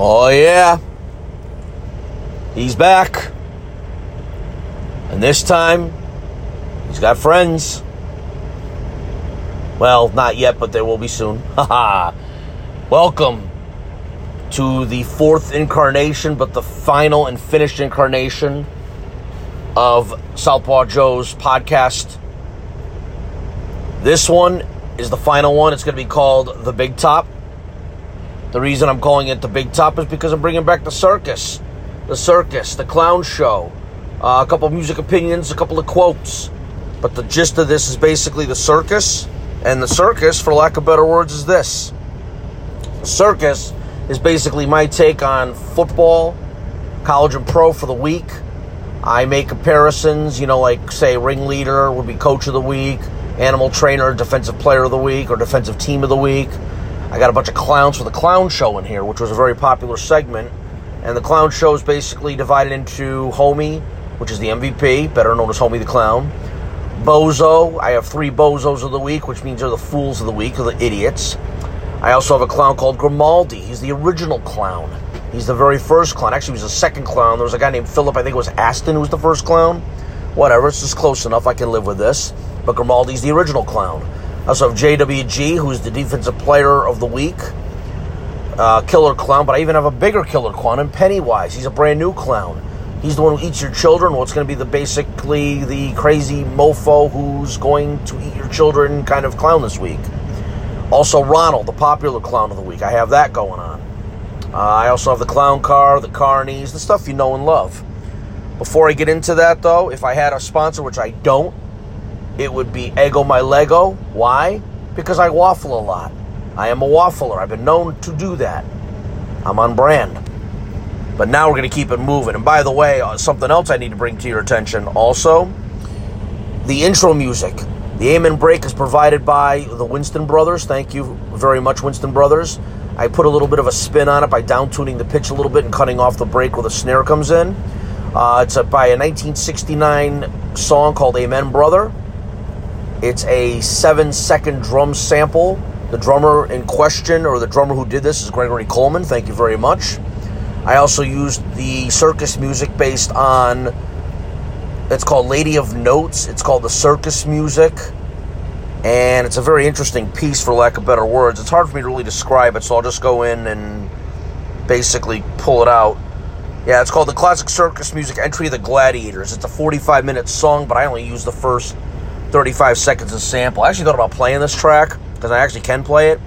Oh, yeah. He's back. And this time, he's got friends. Well, not yet, but there will be soon. Haha. Welcome to the fourth incarnation, but the final and finished incarnation of Southpaw Joe's podcast. This one is the final one. It's going to be called The Big Top. The reason I'm calling it The Big Top is because I'm bringing back the circus. The circus, the clown show, uh, a couple of music opinions, a couple of quotes. But the gist of this is basically the circus. And the circus, for lack of better words, is this. The circus is basically my take on football, college and pro for the week. I make comparisons, you know, like say ringleader would be coach of the week, animal trainer, defensive player of the week, or defensive team of the week. I got a bunch of clowns for the clown show in here, which was a very popular segment. And the clown show is basically divided into Homie, which is the MVP, better known as Homie the Clown. Bozo, I have three bozos of the week, which means they're the fools of the week, or the idiots. I also have a clown called Grimaldi. He's the original clown. He's the very first clown. Actually, he was the second clown. There was a guy named Philip, I think it was Aston, who was the first clown. Whatever, it's just close enough. I can live with this. But Grimaldi's the original clown. Also JWG, who's the defensive player of the week. Uh, killer clown, but I even have a bigger killer clown in Pennywise. He's a brand new clown. He's the one who eats your children. Well, it's going to be the basically the crazy mofo who's going to eat your children kind of clown this week. Also, Ronald, the popular clown of the week. I have that going on. Uh, I also have the clown car, the carnies, the stuff you know and love. Before I get into that, though, if I had a sponsor, which I don't, it would be Ego My Lego. Why? Because I waffle a lot. I am a waffler. I've been known to do that. I'm on brand. But now we're going to keep it moving. And by the way, uh, something else I need to bring to your attention also the intro music. The Amen Break is provided by the Winston Brothers. Thank you very much, Winston Brothers. I put a little bit of a spin on it by down tuning the pitch a little bit and cutting off the break where the snare comes in. Uh, it's a, by a 1969 song called Amen Brother. It's a seven second drum sample. The drummer in question, or the drummer who did this, is Gregory Coleman. Thank you very much. I also used the circus music based on. It's called Lady of Notes. It's called the circus music. And it's a very interesting piece, for lack of better words. It's hard for me to really describe it, so I'll just go in and basically pull it out. Yeah, it's called the Classic Circus Music Entry of the Gladiators. It's a 45 minute song, but I only used the first 35 seconds of sample. I actually thought about playing this track because I actually can play it.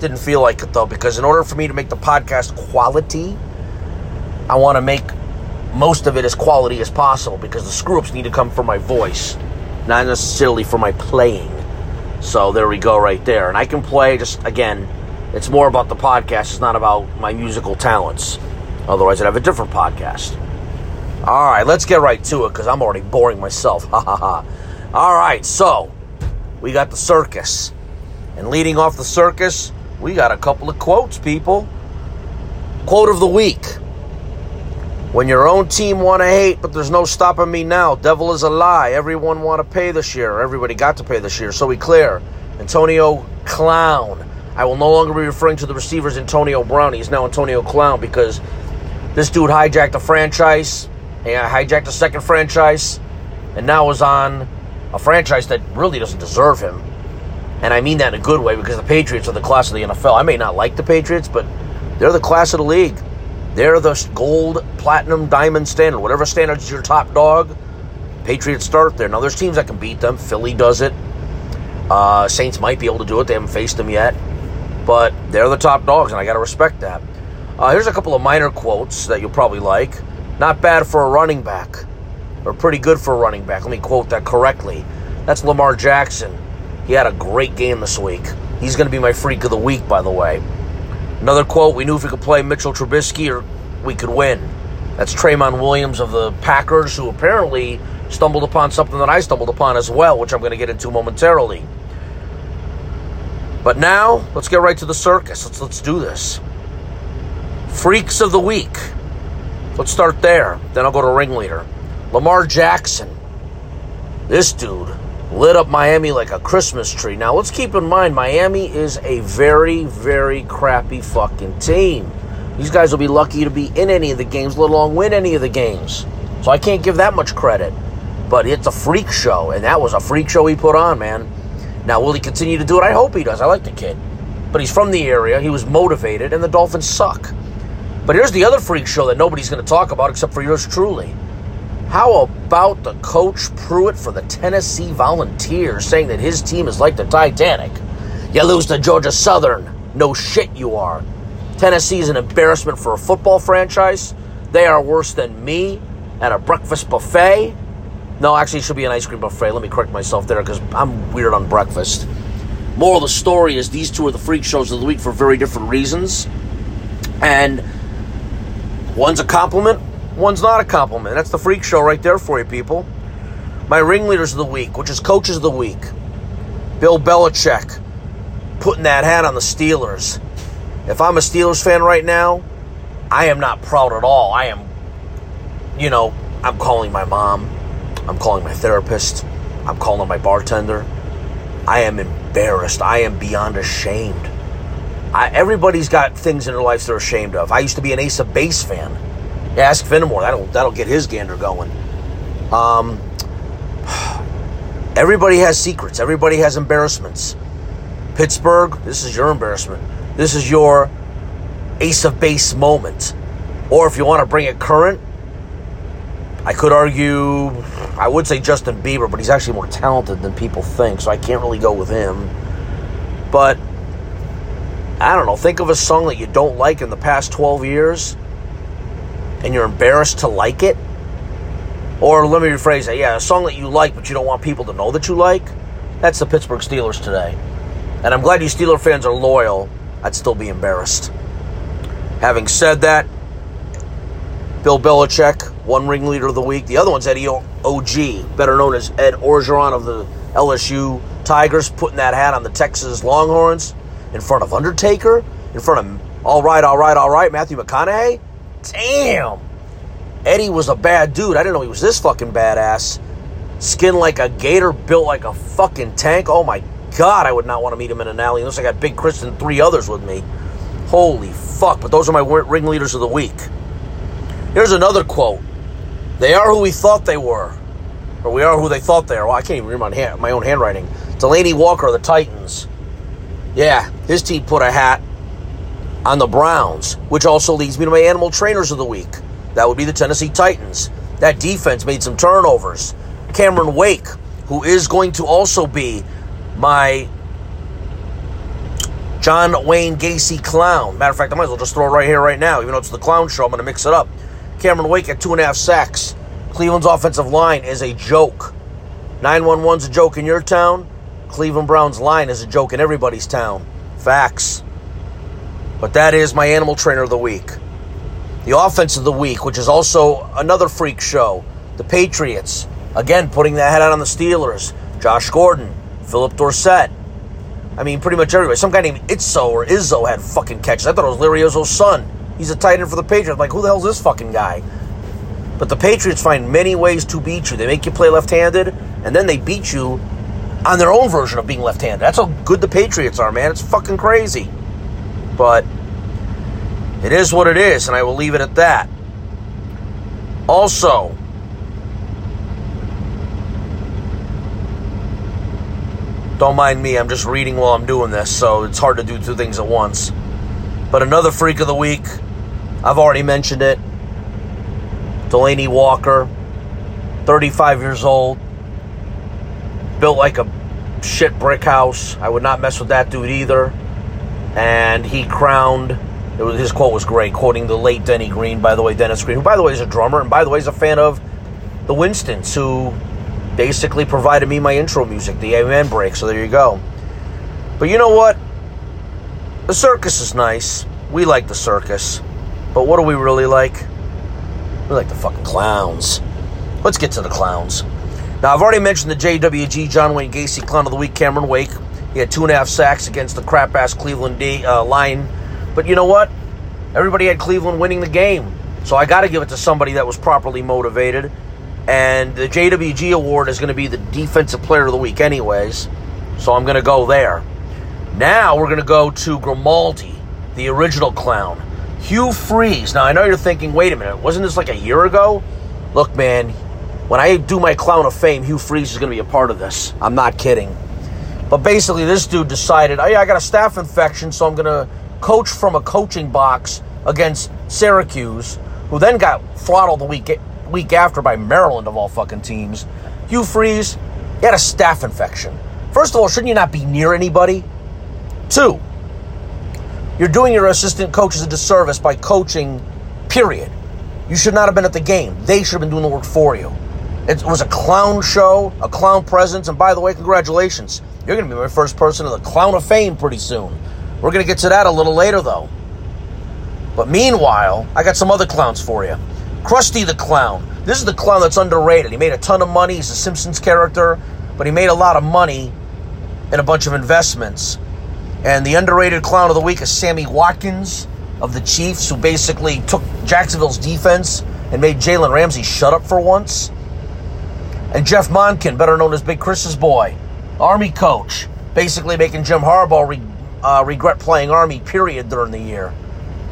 Didn't feel like it though, because in order for me to make the podcast quality, I want to make most of it as quality as possible because the screw ups need to come from my voice, not necessarily for my playing. So there we go, right there. And I can play just again, it's more about the podcast, it's not about my musical talents. Otherwise, I'd have a different podcast. All right, let's get right to it because I'm already boring myself. Ha ha ha. All right, so we got the circus. And leading off the circus, we got a couple of quotes, people. Quote of the week. When your own team want to hate, but there's no stopping me now. Devil is a lie. Everyone want to pay this year. Everybody got to pay this year. So we clear. Antonio Clown. I will no longer be referring to the receivers Antonio Brown. He's now Antonio Clown because this dude hijacked a franchise. And hijacked a second franchise. And now is on a franchise that really doesn't deserve him. And I mean that in a good way because the Patriots are the class of the NFL. I may not like the Patriots, but they're the class of the league. They're the gold, platinum, diamond standard. Whatever standard is your top dog, Patriots start there. Now, there's teams that can beat them. Philly does it. Uh, Saints might be able to do it. They haven't faced them yet. But they're the top dogs, and I got to respect that. Uh, here's a couple of minor quotes that you'll probably like. Not bad for a running back, or pretty good for a running back. Let me quote that correctly. That's Lamar Jackson. He had a great game this week. He's going to be my freak of the week, by the way. Another quote We knew if we could play Mitchell Trubisky, or we could win. That's Tramon Williams of the Packers, who apparently stumbled upon something that I stumbled upon as well, which I'm going to get into momentarily. But now, let's get right to the circus. Let's let's do this. Freaks of the week. Let's start there. Then I'll go to ringleader. Lamar Jackson. This dude lit up Miami like a Christmas tree. Now, let's keep in mind, Miami is a very, very crappy fucking team. These guys will be lucky to be in any of the games, let alone win any of the games. So I can't give that much credit. But it's a freak show, and that was a freak show he put on, man. Now, will he continue to do it? I hope he does. I like the kid. But he's from the area, he was motivated, and the Dolphins suck. But here's the other freak show that nobody's going to talk about except for yours truly. How about the coach Pruitt for the Tennessee Volunteers saying that his team is like the Titanic? You lose to Georgia Southern. No shit, you are. Tennessee is an embarrassment for a football franchise. They are worse than me at a breakfast buffet. No, actually, it should be an ice cream buffet. Let me correct myself there because I'm weird on breakfast. Moral of the story is these two are the freak shows of the week for very different reasons. And one's a compliment, one's not a compliment. That's the freak show right there for you, people. My ringleaders of the week, which is coaches of the week. Bill Belichick putting that hat on the Steelers. If I'm a Steelers fan right now, I am not proud at all. I am, you know, I'm calling my mom. I'm calling my therapist. I'm calling my bartender. I am embarrassed. I am beyond ashamed. I, everybody's got things in their lives they're ashamed of. I used to be an Ace of Base fan. Ask Fenimore. That'll that'll get his gander going. Um, everybody has secrets. Everybody has embarrassments. Pittsburgh, this is your embarrassment. This is your Ace of Base moment. Or if you want to bring it current, I could argue, I would say Justin Bieber, but he's actually more talented than people think, so I can't really go with him. But, I don't know, think of a song that you don't like in the past 12 years, and you're embarrassed to like it. Or let me rephrase that, yeah, a song that you like, but you don't want people to know that you like. That's the Pittsburgh Steelers today. And I'm glad you Steeler fans are loyal. I'd still be embarrassed. Having said that, Bill Belichick, one ringleader of the week. The other one's Eddie OG, better known as Ed Orgeron of the LSU Tigers, putting that hat on the Texas Longhorns in front of Undertaker, in front of all right, all right, all right, Matthew McConaughey. Damn. Eddie was a bad dude. I didn't know he was this fucking badass. Skin like a gator, built like a fucking tank. Oh my god, I would not want to meet him in an alley unless I got Big Chris and three others with me. Holy fuck. But those are my ringleaders of the week. Here's another quote They are who we thought they were. Or we are who they thought they are. Well, I can't even read my, own handwriting. Delanie Walker of the Titans. Yeah, his team put a hat on the Browns, which also leads me to my animal trainers of the week. That would be the Tennessee Titans. That defense made some turnovers. Cameron Wake, who is going to also be my John Wayne Gacy clown. Matter of fact, I might as well just throw it right here, right now. Even though it's the clown show, I'm going to mix it up. Cameron Wake at two and a half sacks. Cleveland's offensive line is a joke. 911's a joke in your town. Cleveland Browns line is a joke in everybody's town. Facts. But that is my animal trainer of the week. The offense of the week, which is also another freak show. The Patriots, again, putting that head out on the Steelers. Josh Gordon, Phillip Dorsett. I mean, pretty much everybody. Some guy named Itzo or Izzo had fucking catches. I thought it was Larry Izzo's son. He's a tight end for the Patriots. like, who the hell's this fucking guy? But the Patriots find many ways to beat you. They make you play left handed, and then they beat you on their own version of being left handed. That's how good the Patriots are, man. It's fucking crazy. But it is what it is, and I will leave it at that. Also, don't mind me, I'm just reading while I'm doing this, so it's hard to do two things at once. But another freak of the week I've already mentioned it. Delanie Walker, 35 years old, built like a shit brick house. I would not mess with that dude either. And he crowned. Was, his quote was great, quoting the late Denny Green. By the way, Dennis Green, who by the way is a drummer, and by the way is a fan of the Winstons, who basically provided me my intro music, the Amen break. So there you go. But you know what? The circus is nice. We like the circus. But what do we really like? We like the fucking clowns. Let's get to the clowns. Now, I've already mentioned the JWG John Wayne Gacy Clown of the Week, Cameron Wake. He had two and a half sacks against the crap ass Cleveland D, uh, line. But you know what? Everybody had Cleveland winning the game. So I got to give it to somebody that was properly motivated. And the JWG award is going to be the Defensive Player of the Week, anyways. So I'm going to go there. Now we're going to go to Grimaldi, the original clown. Hugh Freeze. Now, I know you're thinking, wait a minute, wasn't this like a year ago? Look, man, when I do my Clown of Fame, Hugh Freeze is going to be a part of this. I'm not kidding. But basically, this dude decided, oh, yeah, I got a staph infection, so I'm going to coach from a coaching box against Syracuse, who then got throttled the week, week after by Maryland, of all fucking teams. Hugh Freeze, he had a staph infection. First of all, shouldn't you not be near anybody? Two, you're doing your assistant coaches a disservice by coaching, period. You should not have been at the game. They should have been doing the work for you. It was a clown show, a clown presence, and by the way, congratulations. You're going to be my first person to the Clown of Fame pretty soon. We're going to get to that a little later, though. But meanwhile, I got some other clowns for you. Krusty the Clown. This is the clown that's underrated. He made a ton of money. He's a Simpsons character, but he made a lot of money in a bunch of investments. And the underrated clown of the week is Sammy Watkins of the Chiefs, who basically took Jacksonville's defense and made Jalen Ramsey shut up for once. And Jeff Monken, better known as Big Chris's boy, Army coach, basically making Jim Harbaugh re- uh, regret playing Army, period, during the year.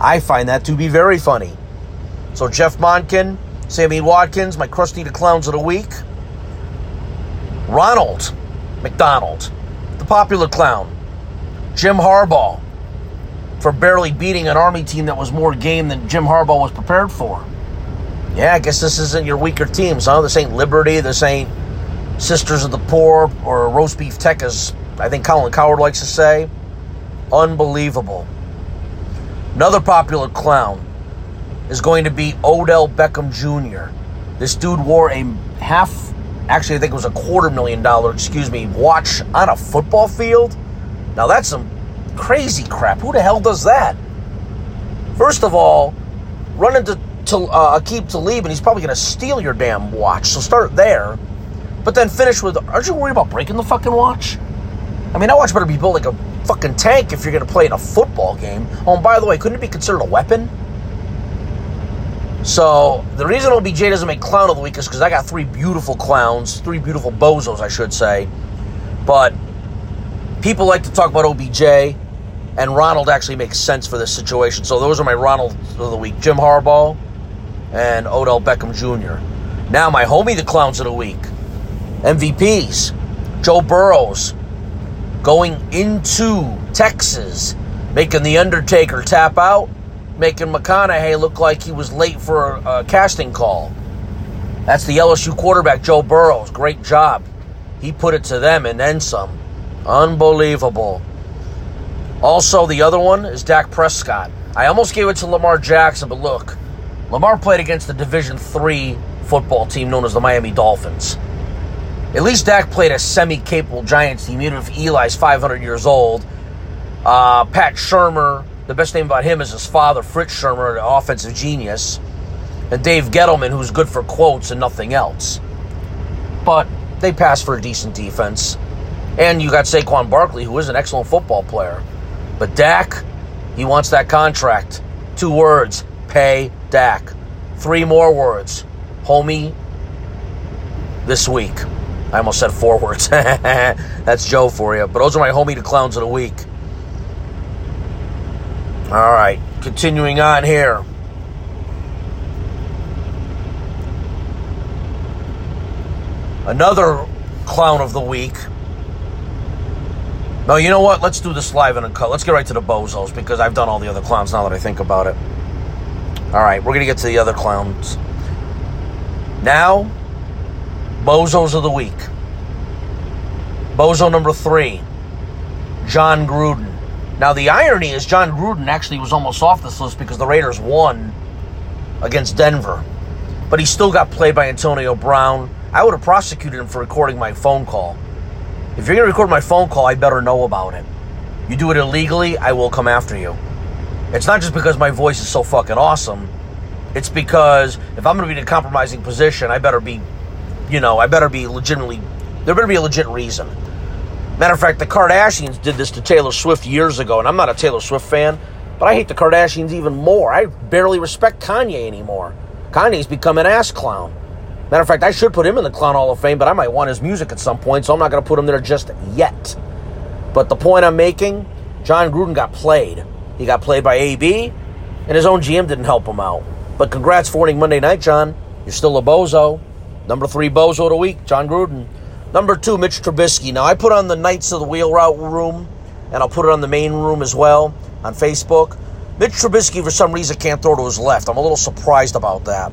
I find that to be very funny. So Jeff Monken, Sammy Watkins, my Krusty the Clowns of the Week. Ronald McDonald, the popular clown. Jim Harbaugh for barely beating an Army team that was more game than Jim Harbaugh was prepared for. Yeah, I guess this isn't your weaker teams, huh? This ain't Liberty, this ain't Sisters of the Poor, or Roast Beef Tech, as I think Colin Cowherd likes to say. Unbelievable. Another popular clown is going to be Odell Beckham Jr. This dude wore a half, actually, I think it was a quarter million dollar, excuse me, watch on a football field. Now that's some crazy crap. Who the hell does that? First of all, run into to, uh, Aqib Talib and he's probably going to steal your damn watch. So start there. But then finish with, aren't you worried about breaking the fucking watch? I mean, that watch better be built like a fucking tank if you're going to play in a football game. Oh, and by the way, couldn't it be considered a weapon? So the reason OBJ doesn't make clown of the week is because I got three beautiful clowns, three beautiful bozos, I should say. But people like to talk about OBJ, and Ronald actually makes sense for this situation. So those are my Ronald of the week: Jim Harbaugh and Odell Beckham Jr. Now my homie, the clowns of the week, MVPs: Joe Burrows going into Texas, making the Undertaker tap out, making McConaughey look like he was late for a, a casting call. That's the LSU quarterback, Joe Burrows. Great job. He put it to them and then some. Unbelievable. Also, the other one is Dak Prescott. I almost gave it to Lamar Jackson, but look, Lamar played against the Division Three football team known as the Miami Dolphins. At least Dak played a semi-capable Giants team, even if Eli's 500 years old. Uh, Pat Shurmur, the best name about him is his father, Fritz Shurmur, an offensive genius, and Dave Gettleman, who's good for quotes and nothing else. But they pass for a decent defense. And you got Saquon Barkley, who is an excellent football player. But Dak, he wants that contract. Two words pay Dak. Three more words homie this week. I almost said four words. That's Joe for you. But those are my homie the clowns of the week. All right, continuing on here. Another clown of the week no, you know what? Let's do this live and a cut. Let's get right to the bozos because I've done all the other clowns now that I think about it. All right, we're going to get to the other clowns. Now, bozos of the week. Bozo number three, Jon Gruden. Now, the irony is Jon Gruden actually was almost off this list because the Raiders won against Denver. But he still got played by Antonio Brown. I would have prosecuted him for recording my phone call. If you're going to record my phone call, I better know about it. You do it illegally, I will come after you. It's not just because my voice is so fucking awesome. It's because if I'm going to be in a compromising position, I better be, you know, I better be legitimately, there better be a legit reason. Matter of fact, the Kardashians did this to Taylor Swift years ago, and I'm not a Taylor Swift fan, but I hate the Kardashians even more. I barely respect Kanye anymore. Kanye's become an ass clown. Matter of fact, I should put him in the Clown Hall of Fame, but I might want his music at some point, so I'm not going to put him there just yet. But the point I'm making, Jon Gruden got played. He got played by AB, And his own GM didn't help him out. But congrats for winning Monday night, John. You're still a bozo. Number three bozo of the week, Jon Gruden. Number two, Mitch Trubisky. Now, I put on the Knights of the Wheel Route room, and I'll put it on the main room as well on Facebook. Mitch Trubisky, for some reason, can't throw to his left. I'm a little surprised about that.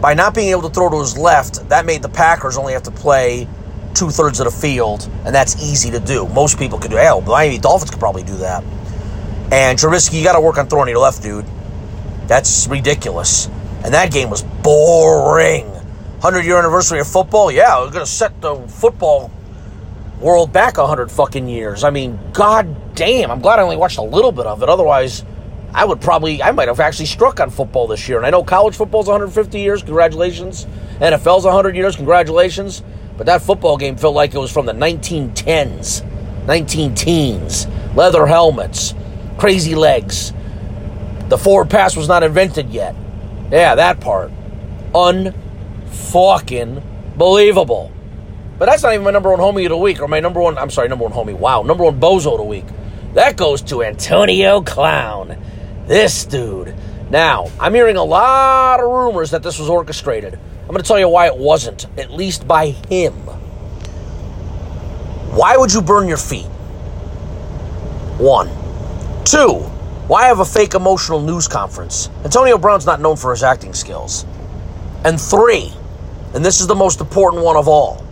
By not being able to throw to his left, that made the Packers only have to play two thirds of the field, and that's easy to do. Most people could do. Hell, Miami Dolphins could probably do that. And Trubisky, you got to work on throwing to your left, dude. That's ridiculous. And that game was boring. 100 year anniversary of football? Yeah, we're going to set the football world back 100 fucking years. I mean, god damn. I'm glad I only watched a little bit of it. Otherwise, I would probably, I might have actually struck on football this year. And I know college football's 150 years. Congratulations. NFL's 100 years. Congratulations. But that football game felt like it was from the 1910s, 19 teens. Leather helmets, crazy legs. The forward pass was not invented yet. Yeah, that part. Unfucking believable. But that's not even my number one homie of the week, or my number one, I'm sorry, number one homie. Wow, number one bozo of the week. That goes to Antonio Clown. This dude. Now, I'm hearing a lot of rumors that this was orchestrated. I'm going to tell you why it wasn't, at least by him. Why would you burn your feet? One. Two, why have a fake emotional news conference? Antonio Brown's not known for his acting skills. And three, and this is the most important one of all.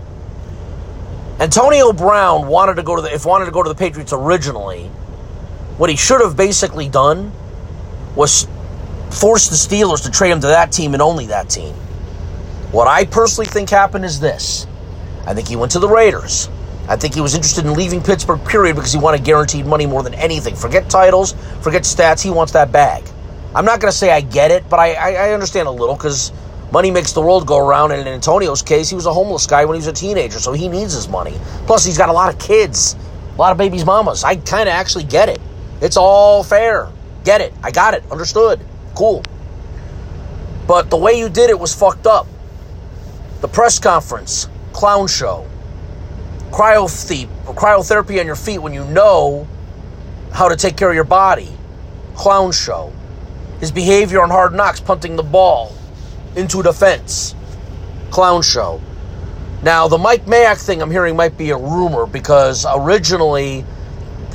Antonio Brown wanted to go to the if wanted to go to the Patriots originally, what he should have basically done was force the Steelers to trade him to that team and only that team. What I personally think happened is this I think he went to the Raiders. I think he was interested in leaving Pittsburgh, period, because he wanted guaranteed money more than anything. Forget titles, forget stats, he wants that bag. I'm not going to say I get it, but I, I, I understand a little because money makes the world go around. And in Antonio's case, he was a homeless guy when he was a teenager, so he needs his money. Plus, he's got a lot of kids, a lot of babies' mamas. I kind of actually get it. It's all fair. Get it. I got it. Understood. Cool. But the way you did it was fucked up. The press conference, clown show, cryothe- cryotherapy on your feet when you know how to take care of your body, clown show. His behavior on hard knocks, punting the ball into defense, clown show. Now, the Mike Mayock thing I'm hearing might be a rumor because originally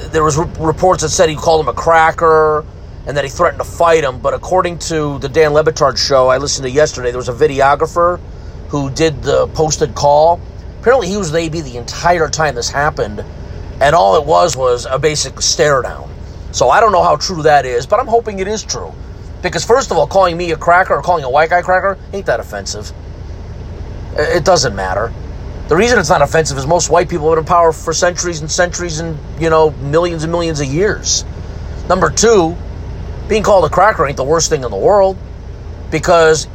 there was reports that said he called him a cracker and that he threatened to fight him. But according to the Dan Le Batard show I listened to yesterday, there was a videographer who did the posted call. Apparently, he was the AB the entire time this happened, and all it was was a basic stare down. So I don't know how true that is, but I'm hoping it is true. Because, first of all, calling me a cracker or calling a white guy cracker ain't that offensive. It doesn't matter. The reason it's not offensive is most white people have been in power for centuries and centuries and, you know, millions and millions of years. Number two, being called a cracker ain't the worst thing in the world because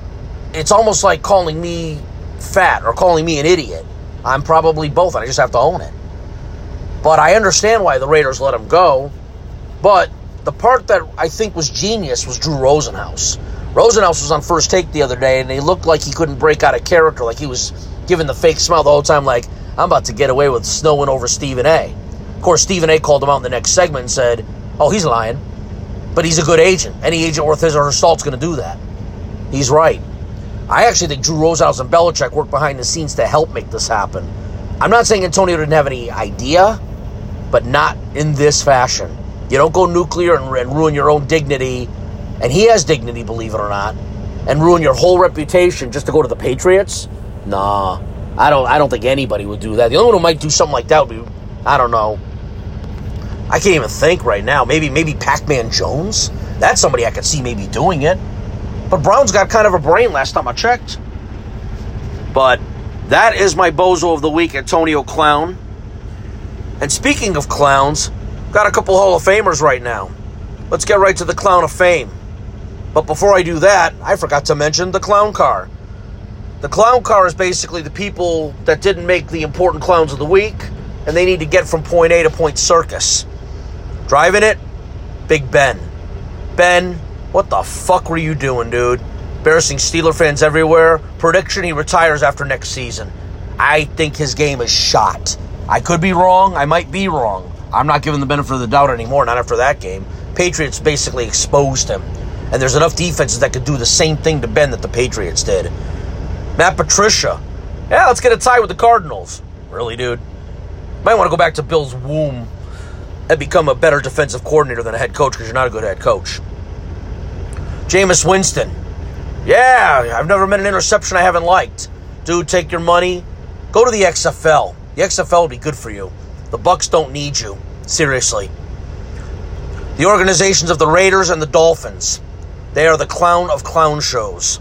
it's almost like calling me fat or calling me an idiot. I'm probably both, and I just have to own it. But I understand why the Raiders let him go. But the part that I think was genius was Drew Rosenhaus. Rosenhaus was on first take the other day, and he looked like he couldn't break out of character, like he was giving the fake smile the whole time, like, I'm about to get away with snowing over Stephen A. Of course, Stephen A called him out in the next segment and said, Oh, he's lying. But he's a good agent. Any agent worth his or her salt's going to do that. He's right. I actually think Drew Rosenhaus and Belichick worked behind the scenes to help make this happen. I'm not saying Antonio didn't have any idea, but not in this fashion. You don't go nuclear and, and ruin your own dignity, and he has dignity, believe it or not, and ruin your whole reputation just to go to the Patriots. Nah, I don't. I don't think anybody would do that. The only one who might do something like that would be, I don't know. I can't even think right now. Maybe, maybe Pac-Man Jones. That's somebody I could see maybe doing it. But Brown's got kind of a brain last time I checked. But that is my bozo of the week, Antonio Clown. And speaking of clowns, got a couple Hall of Famers right now. Let's get right to the Clown of Fame. But before I do that, I forgot to mention the clown car. The clown car is basically the people that didn't make the important clowns of the week, and they need to get from point A to point circus. Driving it, Big Ben. Ben, what the fuck were you doing, dude? Embarrassing Steeler fans everywhere. Prediction he retires after next season. I think his game is shot. I could be wrong. I might be wrong. I'm not giving the benefit of the doubt anymore, not after that game. Patriots basically exposed him. And there's enough defenses that could do the same thing to Ben that the Patriots did. Matt Patricia. Yeah, let's get a tie with the Cardinals. Really, dude? Might want to go back to Bill's womb and become a better defensive coordinator than a head coach because you're not a good head coach. Jameis Winston. Yeah, I've never met an interception I haven't liked. Dude, take your money. Go to the XFL. The XFL would be good for you. The Bucks don't need you. Seriously. The organizations of the Raiders and the Dolphins. They are the clown of clown shows.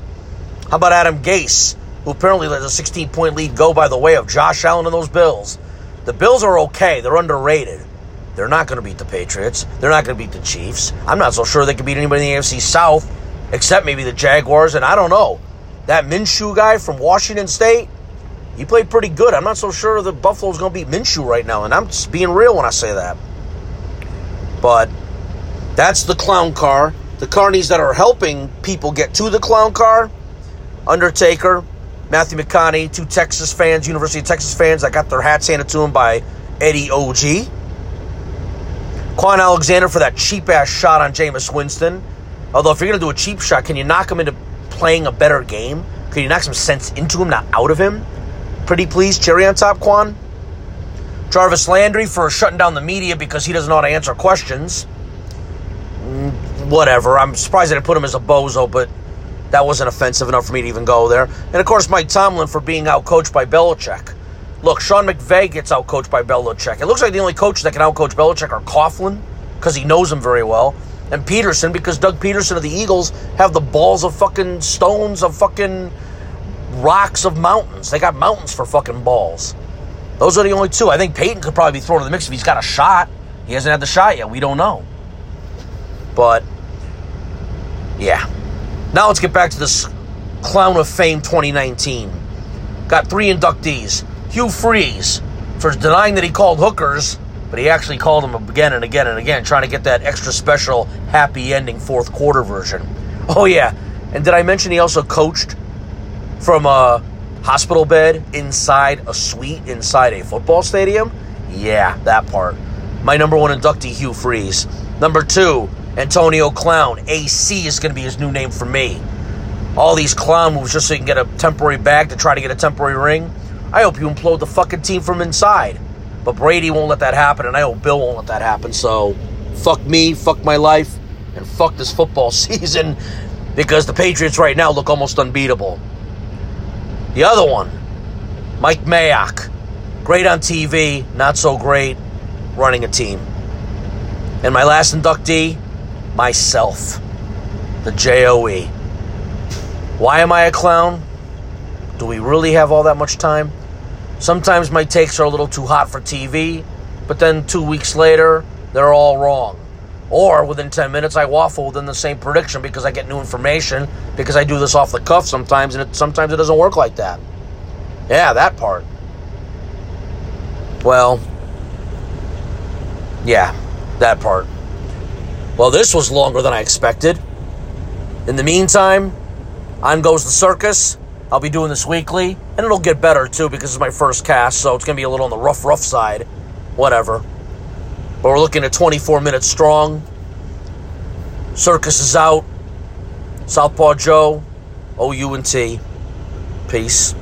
How about Adam Gase, who apparently let a 16 point lead go by the way of Josh Allen and those Bills? The Bills are okay. They're underrated. They're not going to beat the Patriots. They're not going to beat the Chiefs. I'm not so sure they can beat anybody in the AFC South, except maybe the Jaguars. And I don't know. That Minshew guy from Washington State, he played pretty good. I'm not so sure that Buffalo's going to beat Minshew right now. And I'm just being real when I say that. But that's the clown car. The carnies that are helping people get to the clown car Undertaker, Matthew McConaughey, two Texas fans, University of Texas fans that got their hats handed to them by Eddie OG. Kwon Alexander for that cheap ass shot on Jameis Winston. Although, if you're going to do a cheap shot, can you knock him into playing a better game? Can you knock some sense into him, not out of him? Pretty please, cherry on top, Kwon. Jarvis Landry for shutting down the media because he doesn't know how to answer questions mm, whatever. I'm surprised I didn't put him as a bozo, but that wasn't offensive enough for me to even go there. And of course, Mike Tomlin for being outcoached by Belichick. Look, Sean McVay gets outcoached by Belichick. It looks like the only coaches that can outcoach Belichick are Coughlin, because he knows him very well, and Pederson because Doug Pederson of the Eagles have the balls of fucking stones of fucking rocks of mountains. They got mountains for fucking balls. Those are the only two. I think Payton could probably be thrown in the mix if he's got a shot. He hasn't had the shot yet. We don't know. But yeah. Now let's get back to this Clown of Fame 2019. Got three inductees. Hugh Freeze for denying that he called hookers, but he actually called them again and again and again, trying to get that extra special happy ending fourth quarter version. Oh, yeah. And did I mention he also coached from a hospital bed inside a suite inside a football stadium? Yeah, that part. My number one inductee, Hugh Freeze. Number two, Antonio Clown. AC is going to be his new name for me. All these clown moves just so you can get a temporary bag to try to get a temporary ring. I hope you implode the fucking team from inside. But Brady won't let that happen, and I hope Bill won't let that happen. So, fuck me, fuck my life, and fuck this football season because the Patriots right now look almost unbeatable. The other one, Mike Mayock. Great on TV, not so great running a team. And my last inductee, myself. The JOE. Why am I a clown? Do we really have all that much time? Sometimes my takes are a little too hot for TV, but then two weeks later, they're all wrong. Or within 10 minutes, I waffle within the same prediction because I get new information, because I do this off the cuff sometimes, and it, sometimes it doesn't work like that. Yeah, that part. Well, yeah, that part. Well, this was longer than I expected. In the meantime, on goes the circus. I'll be doing this weekly, and it'll get better too because it's my first cast, so it's going to be a little on the rough, rough side. Whatever. But we're looking at 24 minutes strong. Circus is out. Southpaw Joe, OU and T. Peace.